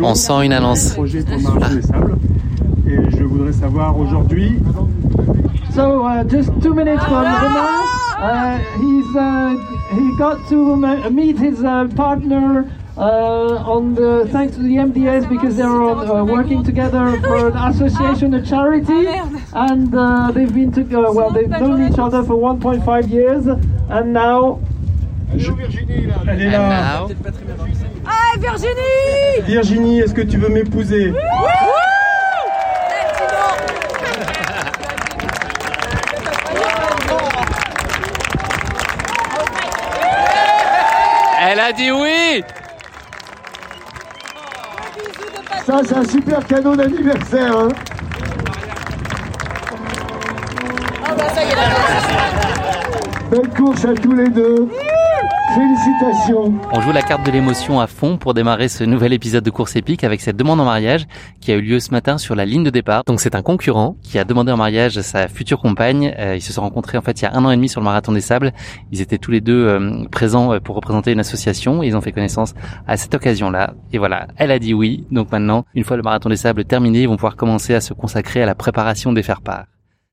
On sent une annonce. Projet pour le marathon des sables. Et je voudrais savoir aujourd'hui. So uh, just two minutes from Romain. Uh, he's uh, he got to meet his uh, partner uh, on the thanks to the MDS because they're uh, working together for an association, a charity, and uh, they've been to uh, well they've known each other for 1.5 years, and now Elle est là. Ah, Virginie Virginie, est-ce que tu veux m'épouser Elle a dit oui Ça, c'est un super cadeau d'anniversaire. Hein. Belle course à tous les deux. Félicitations. On joue la carte de l'émotion à fond pour démarrer ce nouvel épisode de course épique avec cette demande en mariage qui a eu lieu ce matin sur la ligne de départ. Donc c'est un concurrent qui a demandé en mariage sa future compagne. Euh, ils se sont rencontrés en fait il y a un an et demi sur le marathon des sables. Ils étaient tous les deux euh, présents euh, pour représenter une association. Ils ont fait connaissance à cette occasion-là. Et voilà, elle a dit oui. Donc maintenant, une fois le marathon des sables terminé, ils vont pouvoir commencer à se consacrer à la préparation des faire-part.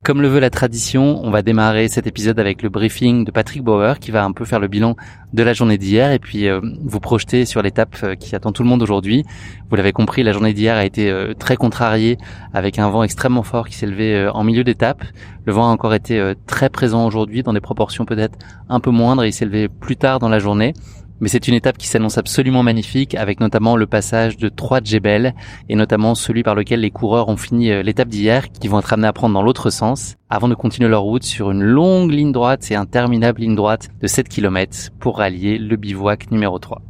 Comme le veut la tradition, on va démarrer cet épisode avec le briefing de Patrick Bauer qui va un peu faire le bilan de la journée d'hier et puis euh, vous projeter sur l'étape euh, qui attend tout le monde aujourd'hui. Vous l'avez compris, la journée d'hier a été euh, très contrariée avec un vent extrêmement fort qui s'est levé en milieu d'étape. Le vent a encore été très présent aujourd'hui dans des proportions peut-être un peu moindres et il s'est levé plus tard dans la journée. Mais c'est une étape qui s'annonce absolument magnifique, avec notamment le passage de trois djebel, et notamment celui par lequel les coureurs ont fini euh, l'étape d'hier, qui vont être amenés à prendre dans l'autre sens, avant de continuer leur route sur une longue ligne droite et interminable ligne droite de 7 km pour rallier le bivouac numéro 3.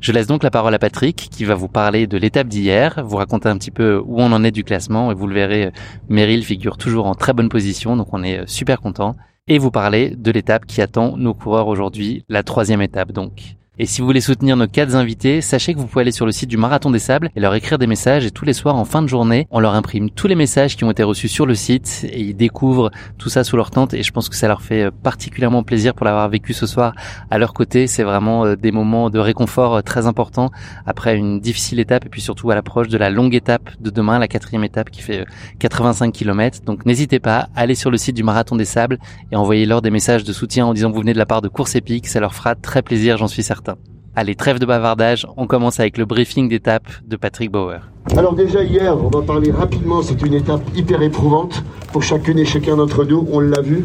Je laisse donc la parole à Patrick qui va vous parler de l'étape d'hier, vous raconter un petit peu où on en est du classement et vous le verrez, Meryl figure toujours en très bonne position donc on est super content et vous parler de l'étape qui attend nos coureurs aujourd'hui, la troisième étape donc. Et si vous voulez soutenir nos quatre invités, sachez que vous pouvez aller sur le site du Marathon des Sables et leur écrire des messages et tous les soirs en fin de journée, on leur imprime tous les messages qui ont été reçus sur le site et ils découvrent tout ça sous leur tente et je pense que ça leur fait euh, particulièrement plaisir pour l'avoir vécu ce soir à leur côté. C'est vraiment euh, des moments de réconfort euh, très importants après une difficile étape et puis surtout à l'approche de la longue étape de demain, la quatrième étape qui fait 85 km. Donc n'hésitez pas, allez sur le site du Marathon des Sables et envoyez-leur des messages de soutien en disant que vous venez de la part de Course Épique. Ça leur fera très plaisir, j'en suis certain. Allez, trêve de bavardage, on commence avec le briefing d'étape de Patrick Bauer. Alors déjà hier, on va parler rapidement, c'est une étape hyper éprouvante pour chacune et chacun d'entre nous, on l'a vu.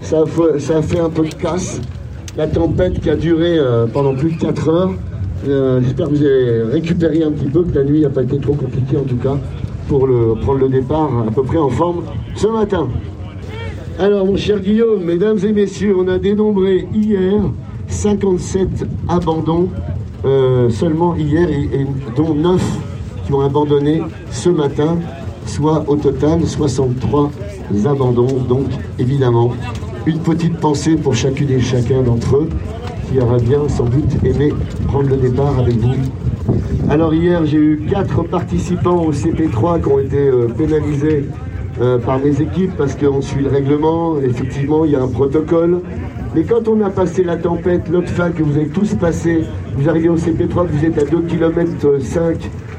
Ça a, fait, un peu de casse. La tempête qui a duré euh, pendant plus de 4 heures. Euh, J'espère que vous avez récupéré un petit peu, que la nuit n'a pas été trop compliquée en tout cas, pour prendre le départ à peu près en forme ce matin. Alors mon cher Guillaume, mesdames et messieurs, on a dénombré hier 57 abandons euh, seulement hier, et, dont 9 qui ont abandonné ce matin, soit au total 63 abandons. Donc évidemment, une petite pensée pour chacune et chacun d'entre eux qui aura bien sans doute aimé prendre le départ avec vous. Alors hier, j'ai eu quatre participants au CP3 qui ont été euh, pénalisés euh, par mes équipes parce qu'on suit le règlement. Effectivement, il y a un protocole. Mais quand on a passé la tempête, l'autre fin que vous avez tous passé, vous arrivez au CP3, vous êtes à 2 km 5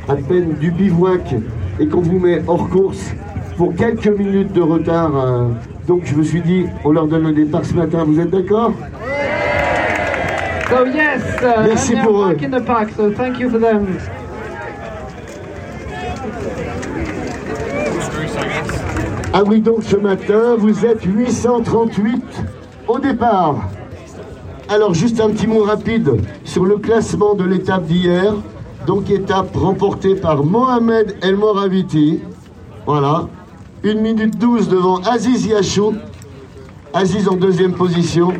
à peine du bivouac et qu'on vous met hors course pour quelques minutes de retard. euh, donc je me suis dit, on leur donne le départ ce matin, vous êtes d'accord? So yes, uh, Merci and they're pour eux. in the pack. So thank you for them. Ah oui, donc ce matin, vous êtes 838 au départ. Alors, juste un petit mot rapide sur le classement de l'étape d'hier. Donc, étape remportée par Mohamed El Moraviti. Voilà. 1 minute 12 devant Aziz Yachou. Aziz en deuxième position.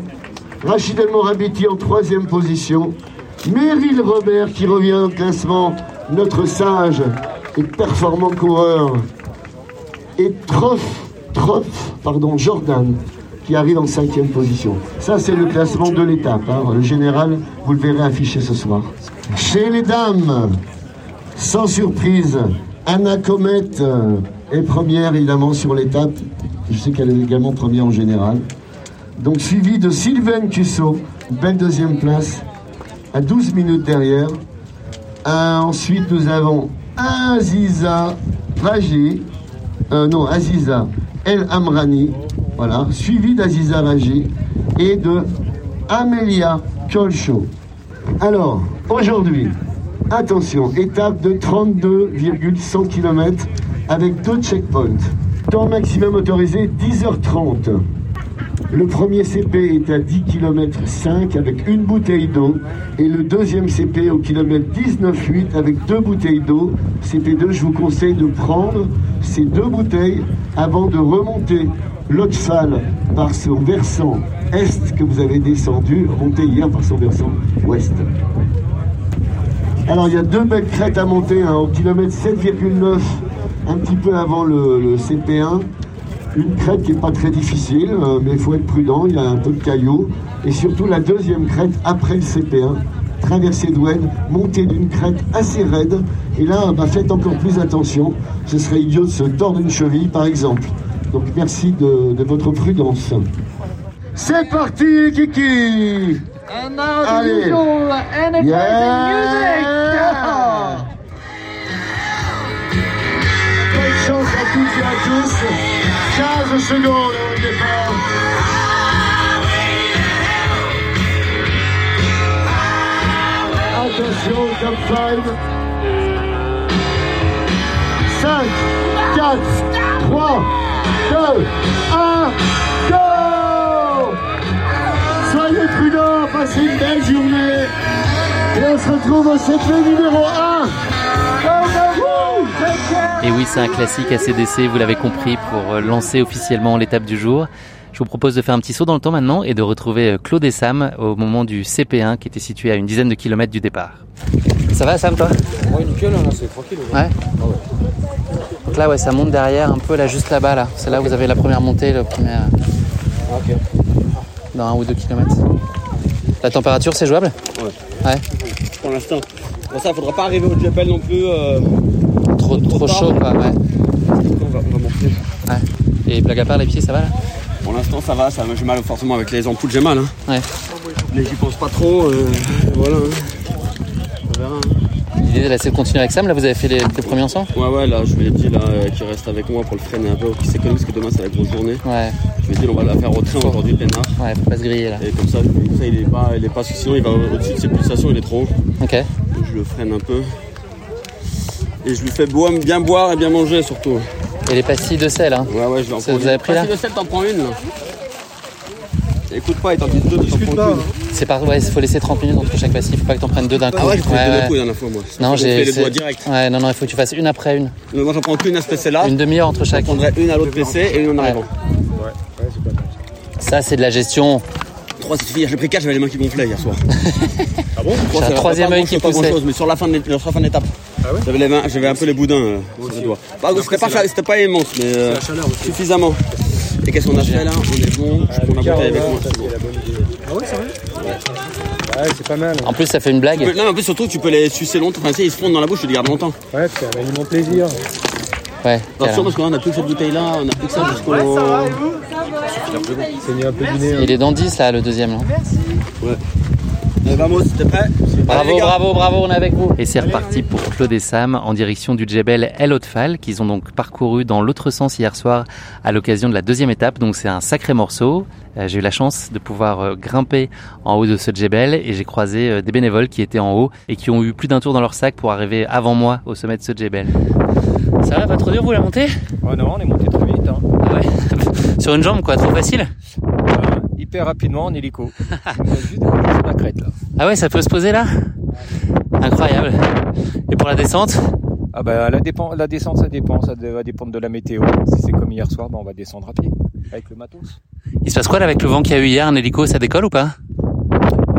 Rachid El Morabiti en troisième position. Meryl Robert qui revient au classement. Notre sage et performant coureur et Troff, Troff, pardon, Jordan, qui arrive en cinquième position. Ça, c'est le classement de l'étape. hein. Le général, vous le verrez affiché ce soir. Chez les dames, sans surprise, Anna Comet est première, évidemment, sur l'étape. Je sais qu'elle est également première en général. Donc, suivi de Sylvain Cusso, belle deuxième place, à 12 minutes derrière. Euh, ensuite, nous avons Aziza Raji, euh, non, Aziza El Amrani, voilà, suivi d'Aziza Raji et de Amelia Kolcho. Alors, aujourd'hui, attention, étape de 32,100 km avec deux checkpoints. Temps maximum autorisé 10h30. Le premier CP est à 10 km 5 avec une bouteille d'eau et le deuxième CP au kilomètre 19,8 avec deux bouteilles d'eau. CP2, je vous conseille de prendre ces deux bouteilles avant de remonter l'Otsal par son versant est que vous avez descendu, remonté hier par son versant ouest. Alors il y a deux belles crêtes à monter hein, au kilomètre 7,9, un petit peu avant le CP1. Une crête qui n'est pas très difficile, euh, mais il faut être prudent, il y a un peu de cailloux. Et surtout la deuxième crête après le CP1, traversée d'Oued, montée d'une crête assez raide. Et là, bah, faites encore plus attention, ce serait idiot de se tordre une cheville par exemple. Donc merci de, de votre prudence. C'est parti Kiki And now the Allez. usual Yeah. et à tous. 15 secondes au départ. Attention, top 5. 5, 4, 3, 2, 1, go Soyez prudents, passez une belle journée. Et on se retrouve au CP numéro 1. Et oui, c'est un classique ACDC, vous l'avez compris, pour euh, lancer officiellement l'étape du jour. Je vous propose de faire un petit saut dans le temps maintenant et de retrouver euh, Claude et Sam au moment du CP1 qui était situé à une dizaine de kilomètres du départ. Ça va Sam toi? Ouais, nickel, là, c'est tranquille. Ouais. Donc là ouais ça monte derrière un peu là juste là-bas là. C'est là où vous avez la première montée, le premier Ah, Ok. dans un ou deux kilomètres. La température c'est jouable? Ouais. Ouais. Pour l'instant. Pour ça, faudra pas arriver au Djebel non plus. euh, Trop, chaud quoi, ouais. on, va, on va monter. ouais. Et blague à part les pieds ça va là Pour l'instant, ça va. Ça, j'ai mal forcément avec les ampoules, j'ai mal. Hein. Ouais. Mais j'y pense pas trop. euh, voilà. hein. On verra. hein. L'idée là c'est de continuer avec Sam, là vous avez fait les, les premiers ensemble? Ouais, ouais, là, je lui ai dit là, euh, qu'il reste avec moi pour le freiner un peu, qu'il s'économise, parce que demain, c'est la grosse journée. Ouais, Je lui ai dit, on va la faire au train aujourd'hui, peinard. ouais, faut pas se griller là. Et comme ça, comme ça, il est pas, il est pas, sinon il va au-dessus de ses pulsations, il est trop haut. Ok. Donc, je le freine un peu. Et je lui fais boire, bien boire et bien manger surtout. Et les pastilles de sel hein. Ouais, ouais, je vais en Ça, prendre vous avez une. pris, là Pastilles de sel, t'en prends une là. Écoute pas, il t'en dit deux, t'en prends une. C'est par ouais, il faut laisser 30 minutes entre chaque pastille, faut pas que t'en prennes deux d'un coup. Ah ouais, pris ouais, deux ouais. d'un coup la dernière fois moi. Non, j'ai les c'est- doigts direct. Ouais, non non, il faut que tu fasses une après une. Mais Moi j'en prends qu'une à ce PC là. Une demi-heure entre Je chaque. prendrai une à l'autre PC et une en arrivant. Ça c'est de la gestion. Trois, c'est fini. J'ai pris quatre, j'avais les mains qui gonflaient hier soir. ah bon J'ai un troisième œil qui pas poussait. mais sur la fin de l'é- la de l'étape. J'avais les mains, j'avais un peu les boudins euh, sur les doigts. Bah, c'était pas, c'était pas immense, mais euh, suffisamment. Et qu'est-ce qu'on a fait là? On est bon. Je prends la bouteille avec moi. c'est bon. Ah ouais, c'est vrai? Ouais, c'est pas mal. En plus ça fait une blague. Tu peux- Non, mais en plus surtout tu peux les sucer longtemps. Enfin, tu sais, ils se fondent dans la bouche, tu les gardes longtemps. Ouais, c'est un aliment plaisir. Ouais. Attention carrément. parce qu'on a plus que cette bouteille là, on a plus que ça jusqu'au. C'est mis un peu du nez. hein. Il est dans 10 là le deuxième là. Non, Allez, vamos, t'es prêt? Bravo, bravo, bravo, on est avec vous. Et c'est reparti pour Claude et Sam en direction du Djebel El Otfal qu'ils ont donc parcouru dans l'autre sens hier soir à l'occasion de la deuxième étape. Donc c'est un sacré morceau. Euh, j'ai eu la chance de pouvoir euh, grimper en haut de ce Djebel et j'ai croisé euh, des bénévoles qui étaient en haut et qui ont eu plus d'un tour dans leur sac pour arriver avant moi au sommet de ce Djebel. Ça va, pas trop dur vous la montée? Oh non, on est monté très vite. Hein. Ah ouais Sur une jambe quoi, trop facile? Euh, hyper rapidement en hélico. on va juste sur la crête là. Ah ouais, ça peut se poser là? Incroyable. Et pour la descente? Ah bah la, la descente ça dépend, ça va dépendre de la météo. Si c'est comme hier soir, bah, on va descendre à pied avec le matos. Il se passe quoi là avec le vent qu'il y a eu hier Un hélico, ça décolle ou pas?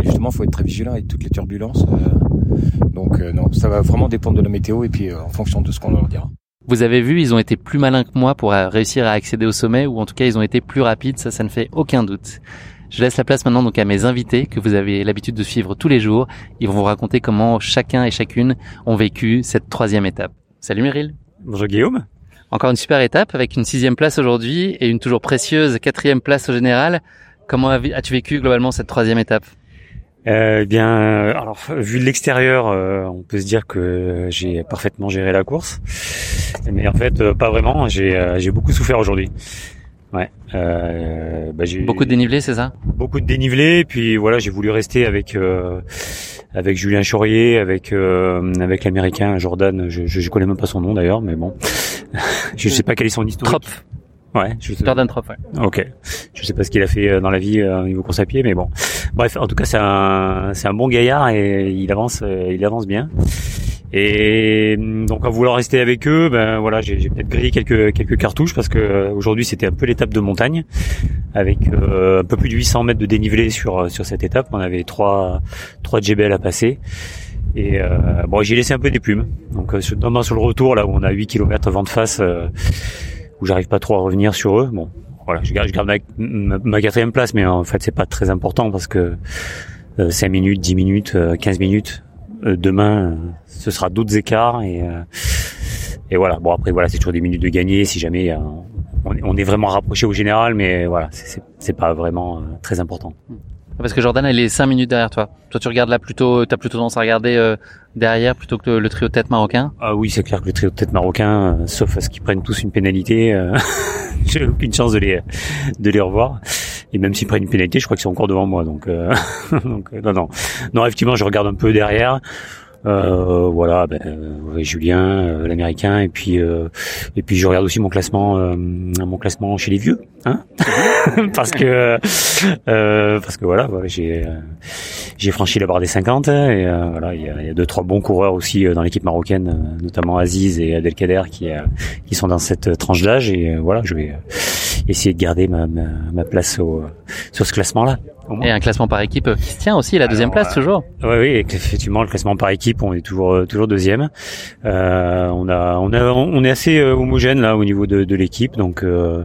Et justement, faut être très vigilant avec toutes les turbulences. euh, donc euh, non, ça va vraiment dépendre de la météo et puis euh, en fonction de ce qu'on leur dira. Vous avez vu, ils ont été plus malins que moi pour euh, réussir à accéder au sommet, ou en tout cas ils ont été plus rapides, ça, ça ne fait aucun doute. Je laisse la place maintenant donc à mes invités que vous avez l'habitude de suivre tous les jours. Ils vont vous raconter comment chacun et chacune ont vécu cette troisième étape. Salut Meryl. Bonjour Guillaume. Encore une super étape avec une sixième place aujourd'hui et une toujours précieuse quatrième place au général. Comment as- as-tu vécu globalement cette troisième étape? Eh bien, euh, alors vu de l'extérieur, euh, on peut se dire que j'ai parfaitement géré la course, mais en fait euh, pas vraiment. J'ai euh, j'ai beaucoup souffert aujourd'hui. Ouais. Euh, bah, j'ai Beaucoup de dénivelé, c'est ça? Beaucoup de dénivelé, puis voilà, j'ai voulu rester avec euh, avec Julien Chaurier, avec euh, avec l'américain Jordan. Je, je, je connais même pas son nom d'ailleurs, mais bon, je sais pas quel est son historique. Tropf. Ouais. Je sais- Jordan Tropf, ouais. Ok. Je sais pas ce qu'il a fait euh, dans la vie euh, au niveau course à pied, mais bon. Bref, en tout cas, c'est un, c'est un bon gaillard et il avance, euh, il avance bien. Et hum, donc, en voulant rester avec eux, ben voilà, j'ai j'ai peut-être grillé quelques quelques cartouches parce que euh, aujourd'hui c'était un peu l'étape de montagne avec euh, un peu plus de 800 mètres de dénivelé sur sur cette étape. On avait trois trois JBL à passer. Et euh, bon, j'ai laissé un peu des plumes. Donc, euh, sur, le retour, là où on a 8 km vent de face, où j'arrive pas trop à revenir sur eux. Bon, voilà, je garde, ma, quatrième place, mais en fait c'est pas très important parce que euh, 5 minutes, 10 minutes, euh, 15 minutes, euh, demain euh, ce sera d'autres écarts et euh, et voilà. Bon après voilà, c'est toujours des minutes de gagner si jamais euh, on, est- on est vraiment rapproché au général, mais voilà, c'est- pas vraiment euh, très important. Parce que Jordan, elle est 5 minutes derrière toi. Toi, tu regardes là plutôt, t'as plutôt tendance à regarder euh, derrière plutôt que le, trio de tête marocain. Ah oui, c'est clair que le trio de tête marocain, euh, sauf à ce qu'ils prennent tous une pénalité, euh, j'ai aucune chance de les de les revoir. Et même s'ils prennent une pénalité, je crois qu'ils sont encore devant moi. Donc, donc non, non, non. Effectivement, je regarde un peu derrière. Euh, voilà, ben, euh, Julien, euh, l'américain, et puis euh, et puis je regarde aussi mon classement, mon classement chez les vieux, hein, parce que parce que voilà, voilà, j'ai j'ai franchi la barre des 50 et voilà, il y a, y deux trois bons coureurs aussi dans l'équipe marocaine, notamment Aziz et Abdelkader qui qui sont dans cette tranche d'âge et voilà, je vais essayer de garder ma ma, ma place au, sur ce classement-là. Et un classement par équipe qui se tient aussi, la deuxième Alors, place toujours. Oui, oui, effectivement, le classement par équipe, on est toujours euh, toujours deuxième. Euh, on a, on a, on est assez euh, homogène là au niveau de, de l'équipe, donc euh,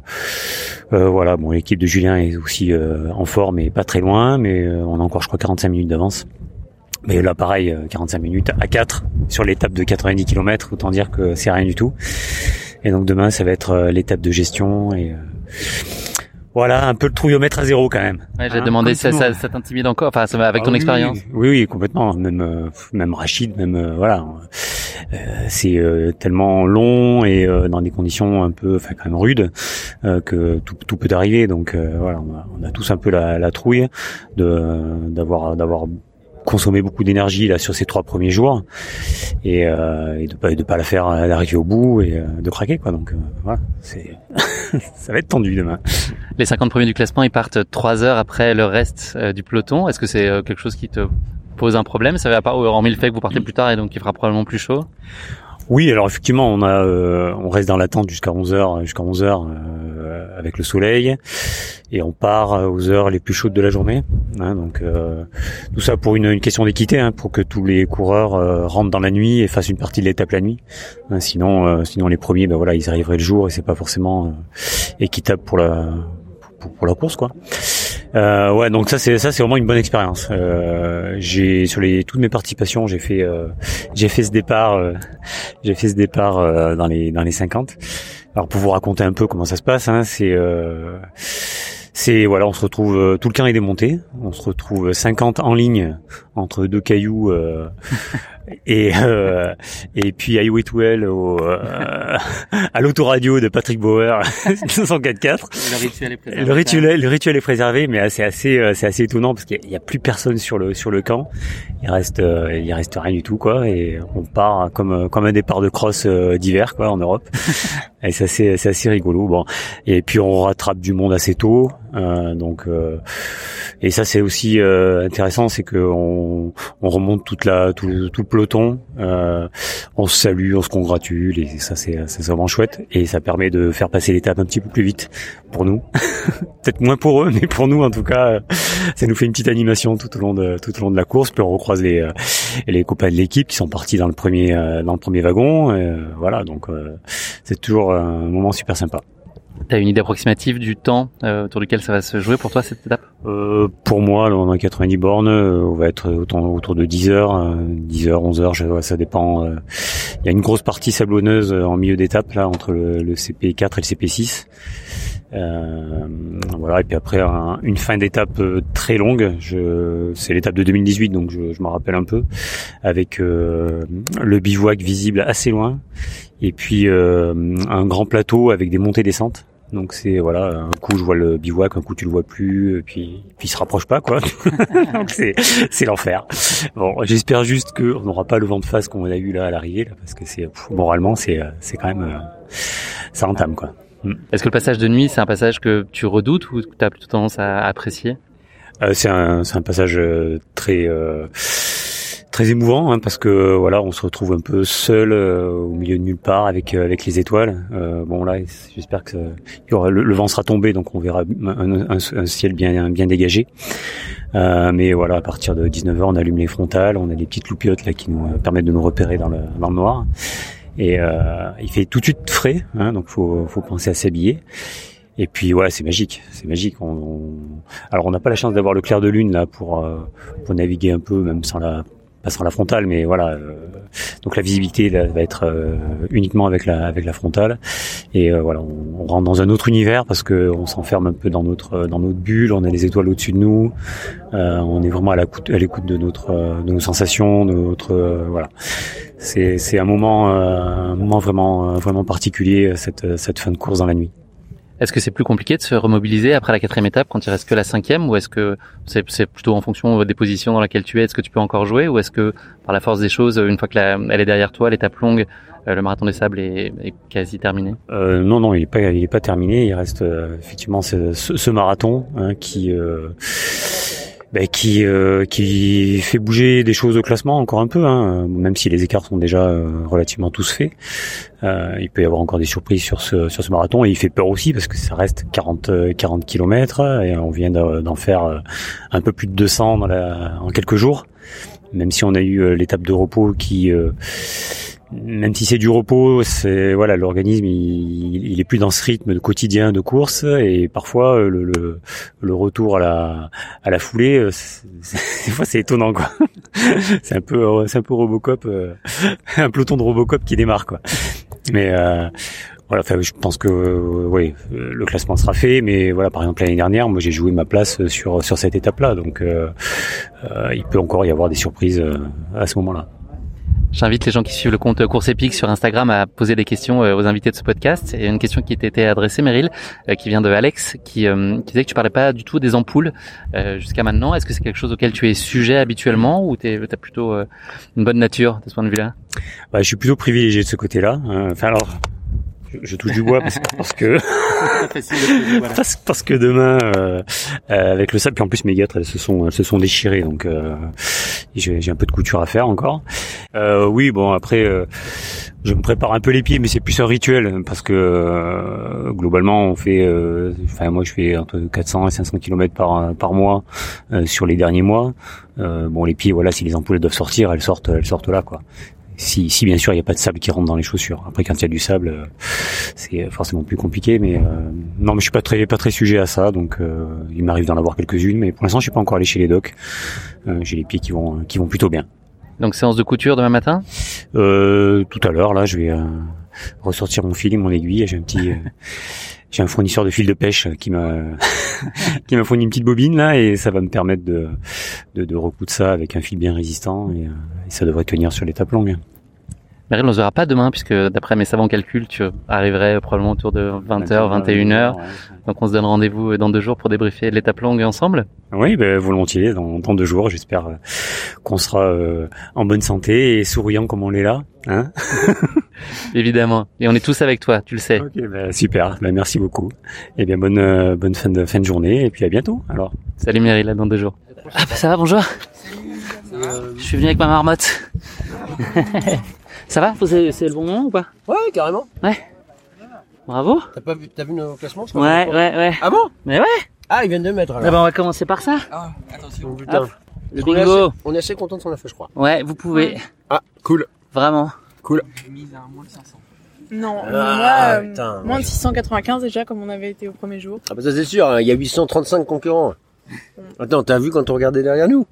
euh, voilà. Bon, l'équipe de Julien est aussi euh, en forme et pas très loin, mais euh, on a encore, je crois, 45 minutes d'avance. Mais là, pareil, euh, 45 minutes à 4 sur l'étape de 90 km, autant dire que c'est rien du tout. Et donc demain, ça va être euh, l'étape de gestion et euh, voilà, un peu le trouillomètre à zéro quand même. Ouais, j'ai Hein, demandé ça, ça, ça t'intimide encore, enfin, ça va avec Ah ton oui, expérience. Oui, oui, complètement. Même, euh, même Rachid, même euh, voilà, Euh, c'est euh, tellement long et euh, dans des conditions un peu, enfin quand même rudes, euh, que tout, tout peut arriver. Donc euh, voilà, on a, on a tous un peu la, la trouille de d'avoir d'avoir consommé beaucoup d'énergie là sur ces trois premiers jours et, euh, et de pas de pas la faire euh, d'arriver au bout et euh, de craquer quoi. Donc euh, voilà, c'est ça va être tendu demain. Les 50 premiers du classement, ils partent 3 heures après le reste du peloton. Est-ce que c'est euh, quelque chose qui te pose un problème? Ça va pas, hormis le fait que vous partez plus tard et donc il fera probablement plus chaud? Oui, alors effectivement, on a, euh, on reste dans l'attente jusqu'à 11 h jusqu'à 11 heures euh, avec le soleil, et on part aux heures les plus chaudes de la journée. hein, donc euh, tout ça pour une, question d'équité, hein, pour que tous les coureurs euh, rentrent dans la nuit et fassent une partie de l'étape la nuit. Hein, sinon, sinon les premiers, ben voilà, ils arriveraient le jour et c'est pas forcément équitable pour la pour la course, quoi. Euh, ouais, donc ça c'est ça c'est vraiment une bonne expérience. Euh, j'ai sur les toutes mes participations, j'ai fait euh, j'ai fait ce départ euh, j'ai fait ce départ euh, dans les dans les 50. Alors pour vous raconter un peu comment ça se passe, hein, c'est euh, c'est voilà, on se retrouve tout le camp est démonté, on se retrouve 50 en ligne entre deux cailloux et euh, et puis I Wait Well au, euh, à l'autoradio de Patrick Bauer 104.4. Le rituel est préservé. Le rituel, le rituel est préservé, mais c'est assez, euh, c'est assez étonnant parce qu'il y a plus personne sur le sur le camp. Il reste, euh, il reste rien du tout quoi, et on part comme comme un départ de cross euh, d'hiver quoi en Europe. et c'est assez, c'est assez rigolo. Bon, et puis on rattrape du monde assez tôt, euh, donc euh, et ça c'est aussi euh, intéressant, c'est que on, on remonte toute la tout, tout le euh, on se salue, on se congratule, et ça c'est c'est vraiment chouette, et ça permet de faire passer l'étape un petit peu plus vite pour nous. Peut-être moins pour eux, mais pour nous en tout cas, euh, ça nous fait une petite animation tout au long de tout au long de la course. Puis on recroise les euh, les copains de l'équipe qui sont partis dans le premier dans le premier wagon. voilà, donc c'est toujours un moment super sympa. T'as une idée approximative du temps euh, autour duquel ça va se jouer pour toi cette étape? Euh, pour moi, là, on a 90 bornes, euh, on va être autour, de 10 heures, euh, 10 heures, 11 heures, je, ouais, ça dépend. euh. Il y a une grosse partie sablonneuse euh, en milieu d'étape là entre le, le CP4 et le CP6. Euh, voilà, et puis après un- une fin d'étape euh, très longue. C'est l'étape de 2018, donc je, je m'en rappelle un peu, avec euh, le bivouac visible assez loin, et puis euh, un grand plateau avec des montées-descentes. Donc c'est voilà, un coup je vois le bivouac, un coup tu le vois plus, et puis puis il se rapproche pas quoi. Donc c'est c'est l'enfer. Bon, j'espère juste que on n'aura pas le vent de face qu'on a eu là à l'arrivée là, parce que c'est moralement c'est c'est quand même euh, ça entame quoi. Est-ce que le passage de nuit, c'est un passage que tu redoutes ou que tu as plutôt tendance à apprécier? Euh, c'est un c'est un passage euh, très euh, très émouvant hein, parce que voilà on se retrouve un peu seul euh, au milieu de nulle part avec euh, avec les étoiles. Euh, bon là j'espère que ça- y aura le, vent sera tombé donc on verra un, un- un ciel bien bien dégagé. Euh, mais voilà à partir de 19h on allume les frontales, on a des petites loupiottes là qui nous euh, permettent de nous repérer dans le dans le noir. Et euh, il fait tout de suite frais, hein, donc faut faut penser à s'habiller. Et puis voilà, c'est magique, c'est magique. On, on- Alors on n'a pas la chance d'avoir le clair de lune là pour euh, pour naviguer un peu, même sans la pas sans la frontale, mais voilà. euh, donc la visibilité va être euh, uniquement avec la avec la frontale. Et euh, voilà, on, rentre dans un autre univers parce que on s'enferme un peu dans notre dans notre bulle. On a les étoiles au-dessus de nous. On est vraiment à l'écoute à l'écoute de notre de nos sensations, notre voilà. C'est c'est un moment un moment vraiment vraiment particulier cette cette fin de course dans la nuit. Est-ce que c'est plus compliqué de se remobiliser après la quatrième étape quand il reste que la cinquième ou est-ce que c'est plutôt en fonction des positions dans lesquelles tu es, est-ce que tu peux encore jouer ou est-ce que par la force des choses, une fois que la, elle est derrière toi, l'étape longue, euh, le marathon des sables est, est quasi terminé? Euh, non, non, il est pas, est pas terminé. Il reste euh, effectivement ce, ce- ce marathon hein, qui, euh, ben, qui, euh, qui fait bouger des choses au classement encore un peu, hein, même si les écarts sont déjà euh, relativement tous faits. Euh, il peut y avoir encore des surprises sur ce, sur ce marathon et il fait peur aussi parce que ça reste 40, euh, 40 kilomètres et on vient d'en faire un peu plus de 200 dans la, en quelques jours. Même si on a eu l'étape de repos qui même si c'est du repos, c'est voilà, l'organisme il, il est plus dans ce rythme de quotidien de course et parfois euh, le, le, le retour à la à la foulée, euh, des fois c'est étonnant quoi. c'est un peu euh, c'est un peu Robocop, un peloton de Robocop qui démarre quoi. Mais euh, voilà, enfin, je pense que oui, le classement sera fait, mais voilà, par exemple l'année dernière, moi j'ai joué ma place sur sur cette étape-là, donc euh, il peut encore y avoir des surprises à ce moment-là. J'invite les gens qui suivent le compte Course Épique sur Instagram à poser des questions euh, aux invités de ce podcast. Et une question qui t'a été adressée, Meryl, euh, qui vient de Alex, qui, euh, qui disait que tu parlais pas du tout des ampoules jusqu'à maintenant. Est-ce que c'est quelque chose auquel tu es sujet habituellement ou tu as plutôt une bonne nature de ce point de vue-là? Bah, je suis plutôt privilégié de ce côté-là. hein. Enfin alors, je, touche du bois parce, parce que parce, parce que demain, euh, euh, avec le sable, puis en plus mes gâtes elles se sont elles se sont déchirées, donc euh, j'ai un peu de couture à faire encore. Euh, oui, bon après, euh, je me prépare un peu les pieds, mais c'est plus un rituel parce que euh, globalement on fait, euh, enfin moi je fais entre 400 et 500 km par par mois euh, sur les derniers mois. Euh, bon les pieds, voilà, si les ampoules doivent sortir, elles sortent elles sortent là quoi. Si, si bien sûr il n'y a pas de sable qui rentre dans les chaussures. Après quand il y a du sable, euh, c'est forcément plus compliqué. Mais euh, non, mais je suis pas très pas très sujet à ça, donc euh, il m'arrive d'en avoir quelques-unes, mais pour l'instant je suis pas encore allé chez les docs. Euh, J'ai les pieds qui vont qui vont plutôt bien. Donc séance de couture demain matin? Euh, tout à l'heure là, je vais euh, ressortir mon fil et mon aiguille. J'ai un petit euh, j'ai un fournisseur de fil de pêche qui m'a qui m'a fourni une petite bobine là et ça va me permettre de de, de recoudre ça avec un fil bien résistant et, et ça devrait tenir sur l'étape longue. Meryl, on se verra pas demain puisque d'après mes savants calculs, tu arriverais probablement autour de 20h, 21h. Donc on se donne rendez-vous dans deux jours pour débriefer l'étape longue ensemble. Oui, ben, volontiers, dans, dans deux jours. J'espère euh, qu'on sera euh, en bonne santé et souriant comme on l'est là. Hein Évidemment. Et on est tous avec toi, tu le sais. Ok, ben, super. Ben, merci beaucoup. Et bien bonne euh, bonne fin de fin de journée et puis à bientôt. Alors. Salut Meryl, à dans deux jours. Ah, bah, ça va, bonjour. Je suis venu avec ma marmotte. Ça va C'est le bon moment ou pas? Ouais, carrément. Ouais. Bravo. T'as pas vu, t'as vu nos classements Ouais, ouais, ouais. Ah bon? Mais ouais. Ah, ils viennent de mettre alors. Eh ben, on va commencer par ça. Ah, attention. putain. Hop. Le On est, bingo. assez, on est assez content de ce qu'on a fait, je crois. Ouais, vous pouvez. Ah, cool. Vraiment. Cool. Non, Ah, moi, euh, putain, moins de 695 déjà, comme on avait été au premier jour. Ah bah ça c'est sûr, hein, il y a 835 concurrents. Attends, t'as vu quand on regardait derrière nous?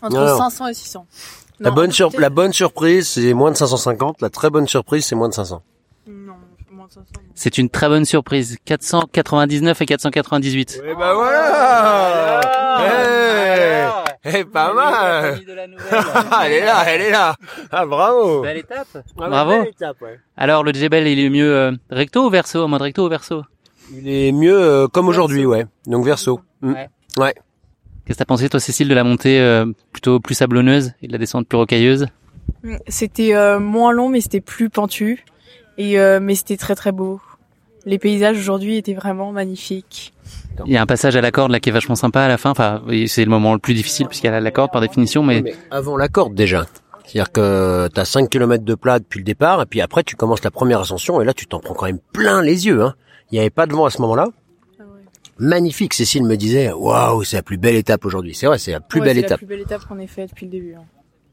Entre Non. 500 et 600. la, bonne sur- peut-être- la bonne surprise, c'est moins de 550. La très bonne surprise, c'est moins de 500. Non, moins de 500. C'est une très bonne surprise. 499 et 498. Eh bah voilà Eh Eh, pas mal Ah, Elle est là, elle est là Ah, bravo Belle étape. Bravo. belle étape, ouais. Alors, le Jebel, il est mieux euh, recto ou verso En mode recto ou verso? Il est mieux euh, comme aujourd'hui, ouais. Donc verso. Mm. Ouais. Ouais. Qu'est-ce que t'as pensé, toi, Cécile, de la montée euh, plutôt plus sablonneuse et de la descente plus rocailleuse? C'était euh, moins long, mais c'était plus pentu. Et euh, mais c'était très très beau. Les paysages aujourd'hui étaient vraiment magnifiques. Il y a un passage à la corde là qui est vachement sympa à la fin. Enfin, oui, c'est le moment le plus difficile puisqu'il y a la corde par définition, mais, Mais avant la corde déjà. C'est-à-dire que t'as 5 km de plat depuis le départ, et puis après tu commences la première ascension, et là tu t'en prends quand même plein les yeux. Hein. Il n'y avait pas de vent à ce moment-là. Magnifique, Cécile me disait, waouh, c'est la plus belle étape aujourd'hui. C'est vrai, c'est la plus Ouais, belle c'est étape. la plus belle étape qu'on ait faite depuis le début. hein.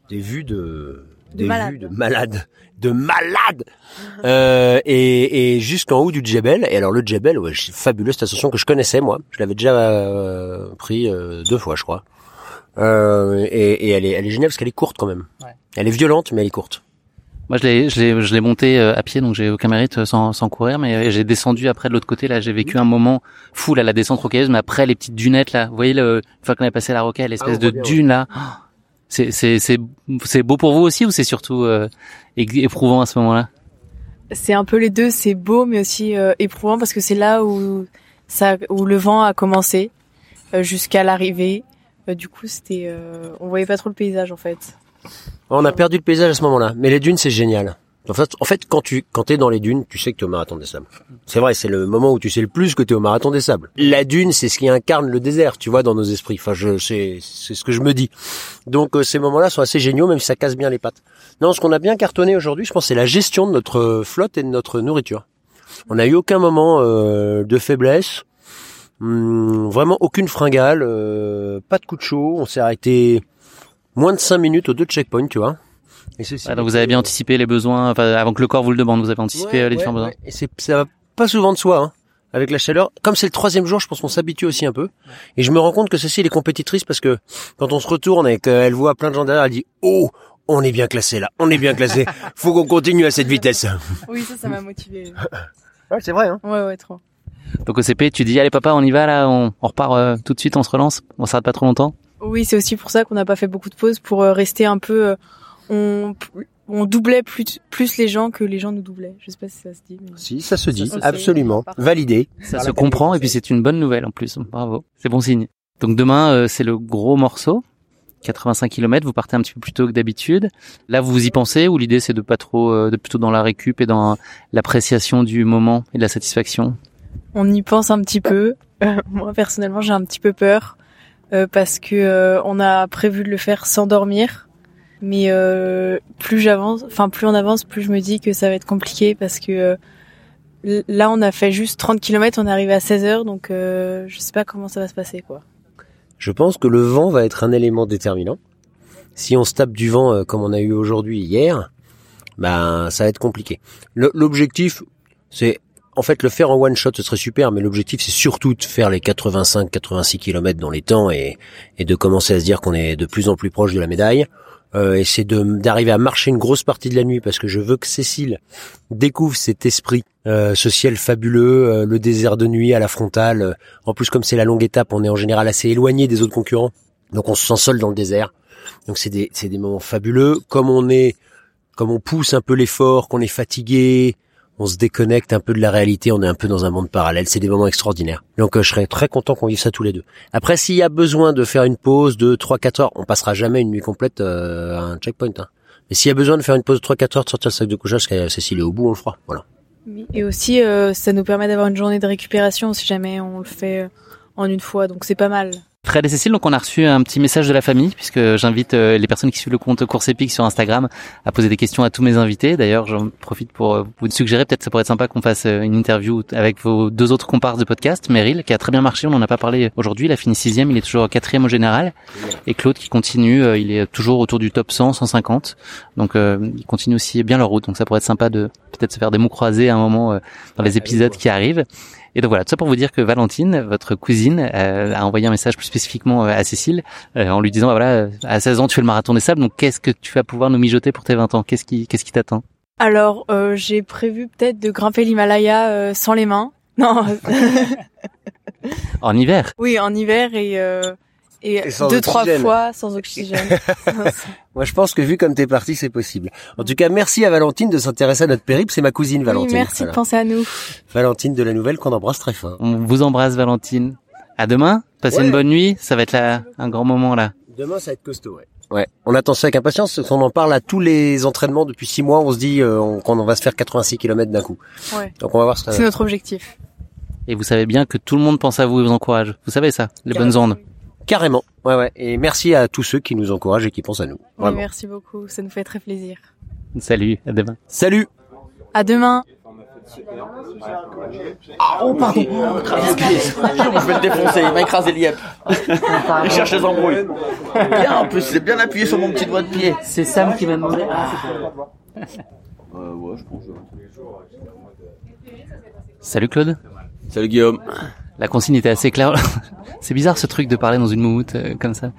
Des vues de, De des malade. vues de malade, de malade. euh, et, et jusqu'en haut du Djebel. Et alors le Djebel, ouais, c'est fabuleux cette ascension que je connaissais moi. Je l'avais déjà euh, pris euh, deux fois, je crois. Euh, et, et elle est, elle est géniale parce qu'elle est courte quand même. Ouais. Elle est violente, mais elle est courte. moi je l'ai, je l'ai, je l'ai monté euh, à pied, donc j'ai aucun mérite euh, sans, sans courir, mais j'ai descendu après de l'autre côté. Là, j'ai vécu un moment fou là, la descente rocailleuse, mais après les petites dunettes là, vous voyez, le, une fois qu'on a passé la rocaille, l'espèce Ah, de dune là. oh, c'est, c'est, c'est, c'est beau pour vous aussi ou c'est surtout euh, éprouvant à ce moment-là? C'est un peu les deux. C'est beau, mais aussi euh, éprouvant parce que c'est là où ça, où le vent a commencé euh, jusqu'à l'arrivée. Euh, du coup, c'était, euh, on voyait pas trop le paysage en fait. On a perdu le paysage à ce moment-là, mais les dunes c'est génial. En fait, quand tu quand t'es dans les dunes, tu sais que t'es au marathon des sables. C'est vrai, c'est le moment où tu sais le plus que t'es au marathon des sables. La dune, c'est ce qui incarne le désert, tu vois, dans nos esprits. Enfin, je c'est c'est ce que je me dis. Donc euh, ces moments-là sont assez géniaux, même si ça casse bien les pattes. Non, ce qu'on a bien cartonné aujourd'hui, je pense, c'est la gestion de notre flotte et de notre nourriture. On n'a eu aucun moment euh, de faiblesse. Hum, vraiment aucune fringale, euh, pas de coup de chaud. On s'est arrêté moins de 5 minutes aux deux checkpoints, tu vois. Et ceci Ouais, donc vous avez bien anticipé les besoins, enfin, avant que le corps vous le demande, vous avez anticipé Ouais, euh, les ouais, différents besoins. ouais. Et c'est, ça va pas souvent de soi, hein, avec la chaleur. Comme c'est le troisième jour, je pense qu'on s'habitue aussi un peu. Et je me rends compte que Cécile est compétitrice parce que quand on se retourne et qu'elle voit plein de gens derrière, elle dit, oh, on est bien classé là, on est bien classé. Faut qu'on continue à cette vitesse. Oui, ça, ça m'a motivé. Ouais, c'est vrai, hein. Ouais, ouais, trop. Donc au CP, tu dis allez papa, on y va là, on, on repart euh, tout de suite, on se relance, on s'arrête pas trop longtemps. Oui, c'est aussi pour ça qu'on n'a pas fait beaucoup de pauses pour euh, rester un peu. euh, on, on doublait plus, plus les gens que les gens nous doublaient. Je sais pas si ça se dit. mais- Si, ça se dit, absolument. Validé. Ça se comprend et puis c'est une bonne nouvelle en plus. Bravo, c'est bon signe. Donc demain euh, c'est le gros morceau, 85 km. Vous partez un petit peu plus tôt que d'habitude. Là vous y pensez ou l'idée c'est de pas trop, euh, de plutôt dans la récup et dans l'appréciation du moment et de la satisfaction? On y pense un petit peu. Euh, moi personnellement, j'ai un petit peu peur euh, parce que euh, on a prévu de le faire sans dormir. Mais euh, plus j'avance, enfin plus on avance, plus je me dis que ça va être compliqué parce que euh, là on a fait juste 30 km, on est arrivé à 16 heures, donc euh, je sais pas comment ça va se passer quoi. Je pense que le vent va être un élément déterminant. Si on se tape du vent euh, comme on a eu aujourd'hui hier, ben ça va être compliqué. L'objectif, c'est en fait le faire en one shot, ce serait super, mais l'objectif c'est surtout de faire les 85-86 km dans les temps et de commencer à se dire qu'on est de plus en plus proche de la médaille. Euh, et c'est d'arriver à marcher une grosse partie de la nuit parce que je veux que Cécile découvre cet esprit, euh, ce ciel fabuleux, euh, le désert de nuit à la frontale. En plus, comme c'est la longue étape, on est en général assez éloigné des autres concurrents, donc on se sent seul dans le désert. Donc c'est des des moments fabuleux. Comme on est comme on pousse un peu l'effort, qu'on est fatigué, on se déconnecte un peu de la réalité, on est un peu dans un monde parallèle, c'est des moments extraordinaires. Donc euh, je serais très content qu'on vive ça tous les deux. Après, s'il y a besoin de faire une pause de 3-4 heures, on passera jamais une nuit complète euh, à un checkpoint. Hein. Mais s'il y a besoin de faire une pause de 3-4 heures, de sortir le sac de couchage, que Cécile est au bout, on le fera. Voilà. Et aussi, euh, ça nous permet d'avoir une journée de récupération si jamais on le fait en une fois, donc c'est pas mal. Fred et Cécile, donc on a reçu un petit message de la famille, puisque j'invite euh, les personnes qui suivent le compte Course Épique sur Instagram à poser des questions à tous mes invités. D'ailleurs, j'en profite pour euh, vous suggérer, peut-être ça pourrait être sympa qu'on fasse euh, une interview avec vos deux autres comparses de podcast. Meryl, qui a très bien marché, on n'en a pas parlé aujourd'hui, il a fini sixième, il est toujours quatrième au général. Et Claude qui continue, il est toujours autour du top 100, 150. Donc il continue aussi bien leur route, donc ça pourrait être sympa de peut-être se faire des mots croisés à un moment dans les épisodes qui arrivent. Et donc voilà, tout ça pour vous dire que Valentine, votre cousine, euh, a envoyé un message plus spécifiquement euh, à Cécile euh, en lui disant, voilà, à 16 ans tu fais le marathon des sables, donc qu'est-ce que tu vas pouvoir nous mijoter pour tes 20 ans? Qu'est-ce qui, qu'est-ce qui t'attend? Alors, j'ai prévu peut-être de grimper l'Himalaya sans les mains. Non. en hiver? Oui, en hiver et et, deux trois fois sans oxygène. Moi, je pense que vu comme t'es parti, c'est possible. En tout cas, merci à Valentine de s'intéresser à notre périple. C'est ma cousine Valentine. Oui, merci de penser à nous. Valentine de la Nouvelle qu'on embrasse très fort. On vous embrasse, Valentine. À demain. Passez une bonne nuit. Ça va être là un grand moment là. Demain, ça va être costaud, ouais. Ouais, on attend ça avec impatience. On en parle à tous les entraînements depuis six mois. On se dit euh, qu'on va se faire 86 km d'un coup. Ouais. Donc on va voir ce C'est notre objectif. Et vous savez bien que tout le monde pense à vous et vous encourage. Vous savez ça, les bonnes ondes. Carrément. Ouais, ouais. Et merci à tous ceux qui nous encouragent et qui pensent à nous. Oui, merci beaucoup. Ça nous fait très plaisir. Salut. À demain. Salut. À demain. Ah, oh, pardon. je vais le défoncer. Il m'a écrasé l'IEP. Il cherche les embrouilles. Bien, en plus, c'est bien appuyé sur mon petit doigt de pied. C'est Sam qui m'a demandé. euh, ouais, je pense. Salut Claude. Salut Guillaume. La consigne était assez claire. C'est bizarre ce truc de parler dans une moumoute euh, comme ça.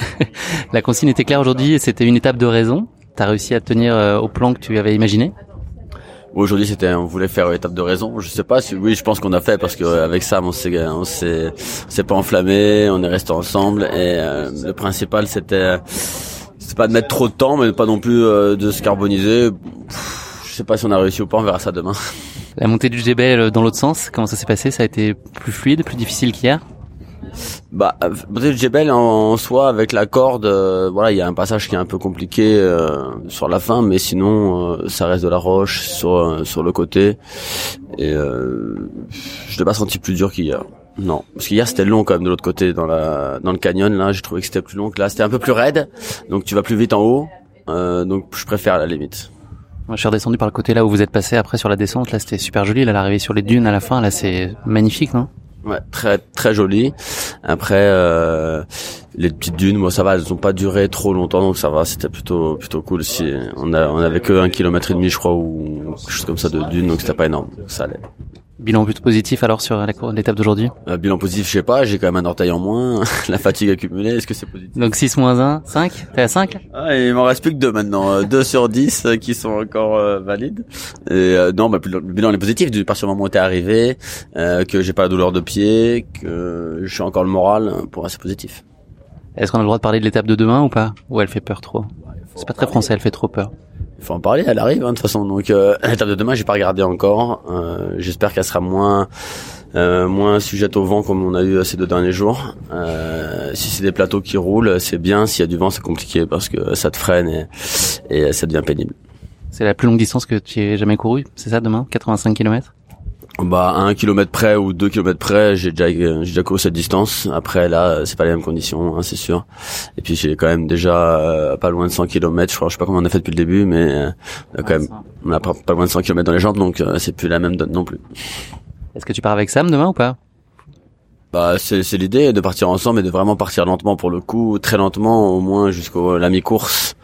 la consigne était claire aujourd'hui et c'était une étape de raison. T'as réussi à tenir euh, au plan que tu avais imaginé? Aujourd'hui, c'était, on voulait faire étape de raison. Je sais pas si, oui, je pense qu'on a fait parce qu'avec Sam, on s'est, on s'est, s'est pas enflammé, on est resté ensemble et euh, le principal, c'était, c'est pas de mettre trop de temps, mais pas non plus de se carboniser. je sais pas si on a réussi ou pas, on verra ça demain. La montée du Jebel dans l'autre sens, comment ça s'est passé? Ça a été plus fluide, plus difficile qu'hier? Bah, peut-être Jebel en, soi avec la corde, euh, voilà, il y a un passage qui est un peu compliqué euh, sur la fin, mais sinon euh, ça reste de la roche sur sur le côté et je l'ai pas senti plus dur qu'hier. Non, parce qu'hier c'était long quand même de l'autre côté dans la dans le canyon. Là, j'ai trouvé que c'était plus long que là. C'était un peu plus raide, donc tu vas plus vite en haut. donc je préfère à la limite. Je suis redescendu par le côté là où vous êtes passé après sur la descente. Là, c'était super joli. Là, l'arrivée sur les dunes à la fin, là, c'est magnifique, non? Ouais, très très joli. Après, euh, les petites dunes, moi ça va, elles ont pas duré trop longtemps, donc ça va. C'était plutôt plutôt cool. Si on avait que un kilomètre et demi, je crois, ou quelque chose comme ça de dunes, donc c'était pas énorme. Ça allait. Bilan plutôt positif alors sur l'étape d'aujourd'hui euh, Bilan positif, je sais pas, j'ai quand même un orteil en moins, la fatigue accumulée, est-ce que c'est positif? Donc 6 moins 1, 5 T'es à 5 ah, Il m'en reste plus que 2 maintenant, 2 euh, sur 10 euh, qui sont encore valides. Et non, bah, le bilan est positif, du partir du moment où t'es arrivé, que j'ai pas la douleur de pied, que je suis encore le moral, pour assez positif. Est-ce qu'on a le droit de parler de l'étape de demain ou pas? Ou elle fait peur trop? C'est pas très français, elle fait trop peur il faut en parler, elle arrive hein, de toute façon. Donc euh, l'étape de demain, j'ai pas regardé encore. Euh, J'espère qu'elle sera moins euh, moins sujette au vent comme on a eu ces deux derniers jours. Euh, si c'est des plateaux qui roulent, c'est bien. S'il y a du vent, c'est compliqué parce que ça te freine et, et ça devient pénible. C'est la plus longue distance que tu aies jamais couru, c'est ça demain? 85 km bah, à un kilomètre près ou deux kilomètres près, j'ai déjà, j'ai déjà couru cette distance. Après, là, c'est pas les mêmes conditions, hein, c'est sûr. Et puis, j'ai quand même déjà euh, pas loin de 100 kilomètres. Je crois, je sais pas comment on a fait depuis le début, mais euh, quand même, on a pas, loin de 100 kilomètres dans les jambes, donc euh, c'est plus la même donne non plus. Est-ce que tu pars avec Sam demain ou pas? Bah, c'est, c'est l'idée de partir ensemble et de vraiment partir lentement pour le coup, très lentement, au moins jusqu'au la mi-course,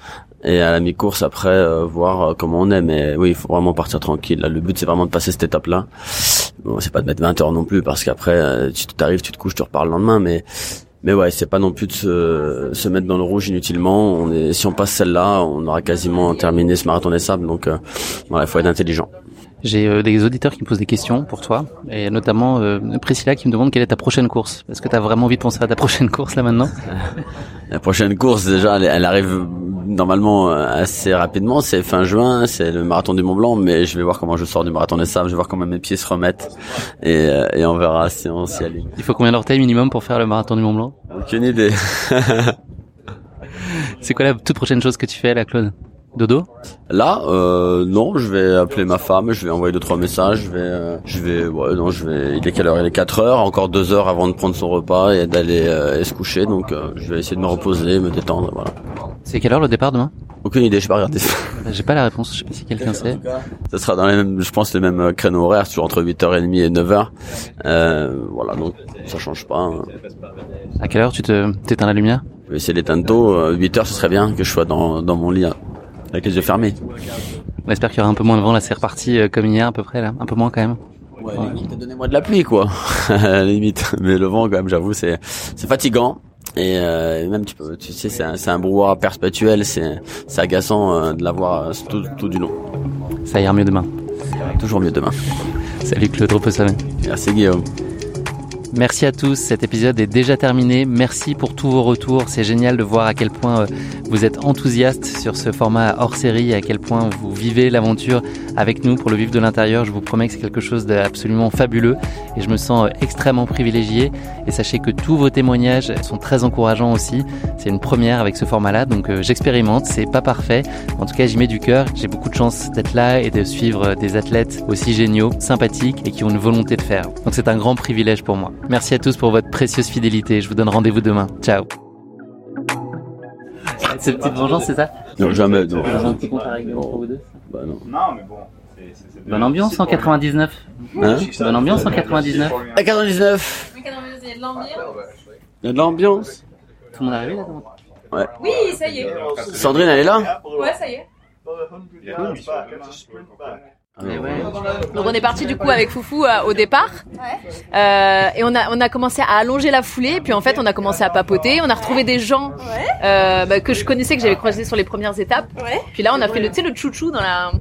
et à la mi-course après euh, voir euh, comment on est mais oui il faut vraiment partir tranquille là le but c'est vraiment de passer cette étape là bon c'est pas de mettre 20 heures non plus parce qu'après euh, tu t'arrives tu te couches tu repars le lendemain mais mais ouais, c'est pas non plus de se, se mettre dans le rouge inutilement. On est, si on passe celle-là, on aura quasiment terminé ce marathon des sables. Donc euh, voilà, il faut être intelligent. J'ai euh, des auditeurs qui me posent des questions pour toi, et notamment euh, Priscilla qui me demande quelle est ta prochaine course. Est-ce que tu as vraiment envie de penser à ta prochaine course là maintenant? La prochaine course, déjà, elle, elle arrive normalement euh, assez rapidement. C'est fin juin, c'est le marathon du Mont Blanc, mais je vais voir comment je sors du marathon des sables. Je vais voir comment mes pieds se remettent, et, euh, et on verra si on s'y aligne. Il faut combien d'orteils minimum pour faire le marathon du Mont Blanc? Aucune idée. C'est quoi la toute prochaine chose que tu fais là, Claude? Dodo? Là, euh, non, je vais appeler ma femme, je vais envoyer deux trois messages, je vais, euh, je vais, ouais, non, je vais. Il est quelle heure? Il est 4 heures, encore deux heures avant de prendre son repas et d'aller euh, se coucher, donc euh, je vais essayer de me reposer, me détendre, voilà. C'est quelle heure le départ demain Aucune idée, je pas regardé. J'ai pas la réponse, je sais pas si quelqu'un sait. Ça sera dans les mêmes, je pense les mêmes euh, créneaux horaires, toujours entre 8h30 et 9h. Euh, voilà, donc ça change pas. hein. À quelle heure tu te t'éteins la lumière Je vais essayer d'éteindre tôt. euh, 8h, ce serait bien que je sois dans dans mon lit hein, avec les yeux fermés. On espère qu'il y aura un peu moins de vent, là c'est reparti euh, comme hier à peu près là, un peu moins quand même. Ouais, limite, donnez-moi de la pluie, quoi. à la limite. Mais le vent, quand même, j'avoue, c'est, c'est fatigant. Et euh, même, tu peux, tu sais, c'est un, un brouhaha perpétuel. C'est, agaçant euh, de l'avoir euh, tout, tout du long. Ça ira mieux demain. Toujours mieux demain. Salut Claude Reposame. Merci Guillaume. Merci à tous, cet épisode est déjà terminé. Merci pour tous vos retours. C'est génial de voir à quel point euh, vous êtes enthousiastes sur ce format hors série, à quel point vous vivez l'aventure avec nous pour le vivre de l'intérieur. Je vous promets que c'est quelque chose d'absolument fabuleux et je me sens euh, extrêmement privilégié. Et sachez que tous vos témoignages sont très encourageants aussi. C'est une première avec ce format-là, donc euh, j'expérimente. C'est pas parfait. En tout cas, j'y mets du cœur. J'ai beaucoup de chance d'être là et de suivre des athlètes aussi géniaux, sympathiques et qui ont une volonté de faire. Donc c'est un grand privilège pour moi. Merci à tous pour votre précieuse fidélité. Je vous donne rendez-vous demain. Ciao. C'est une petite vengeance, c'est ça? Non, jamais. Non. Un petit compte à règlement pour vous deux? Bah non. Non, mais bon. Bonne ambiance en 99. Hein? Bonne ambiance en 99. À 99. Il y a de l'ambiance. Tout le monde est arrivé là Ouais. Oui, ça y est. Sandrine, elle est là? Ouais, ça y est. Ouais. Donc on est parti du coup avec Foufou euh, au départ. Euh, et on a on a commencé à allonger la foulée. Puis en fait on a commencé à papoter. On a retrouvé des gens euh, bah, que je connaissais que j'avais croisés sur les premières étapes. Puis là on a fait le tu sais le chouchou dans la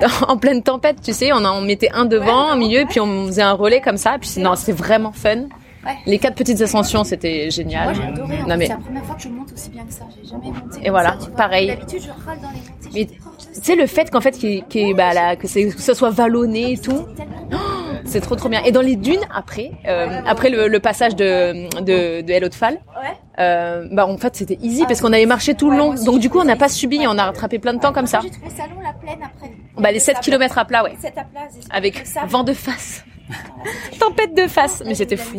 dans- en pleine tempête tu sais. On a, on mettait un devant au milieu puis on faisait un relais comme ça. Puis c'est- non c'était vraiment fun les quatre petites ascensions c'était génial Moi j'ai adoré, non mais c'est la première fois que je monte aussi bien que ça, j'ai jamais monté. Et voilà, ça, tu pareil. D'habitude je râle dans les montées. Mais tu sais le fait qu'en fait y ait, bah, là, que, c'est- que ça soit vallonné et tout, oh, c'est trop trop bien. Et dans les dunes après, euh, après le, le passage de de, de Hello de Fall, euh, bah en fait c'était easy parce qu'on avait marché tout le long. Donc du coup on n'a pas subi, on a rattrapé plein de temps comme ça. J'ai trouvé ça long la plaine après. Bah les 7 km à plat ouais, 7 à plat, avec vent de face, tempête de face, mais c'était fou.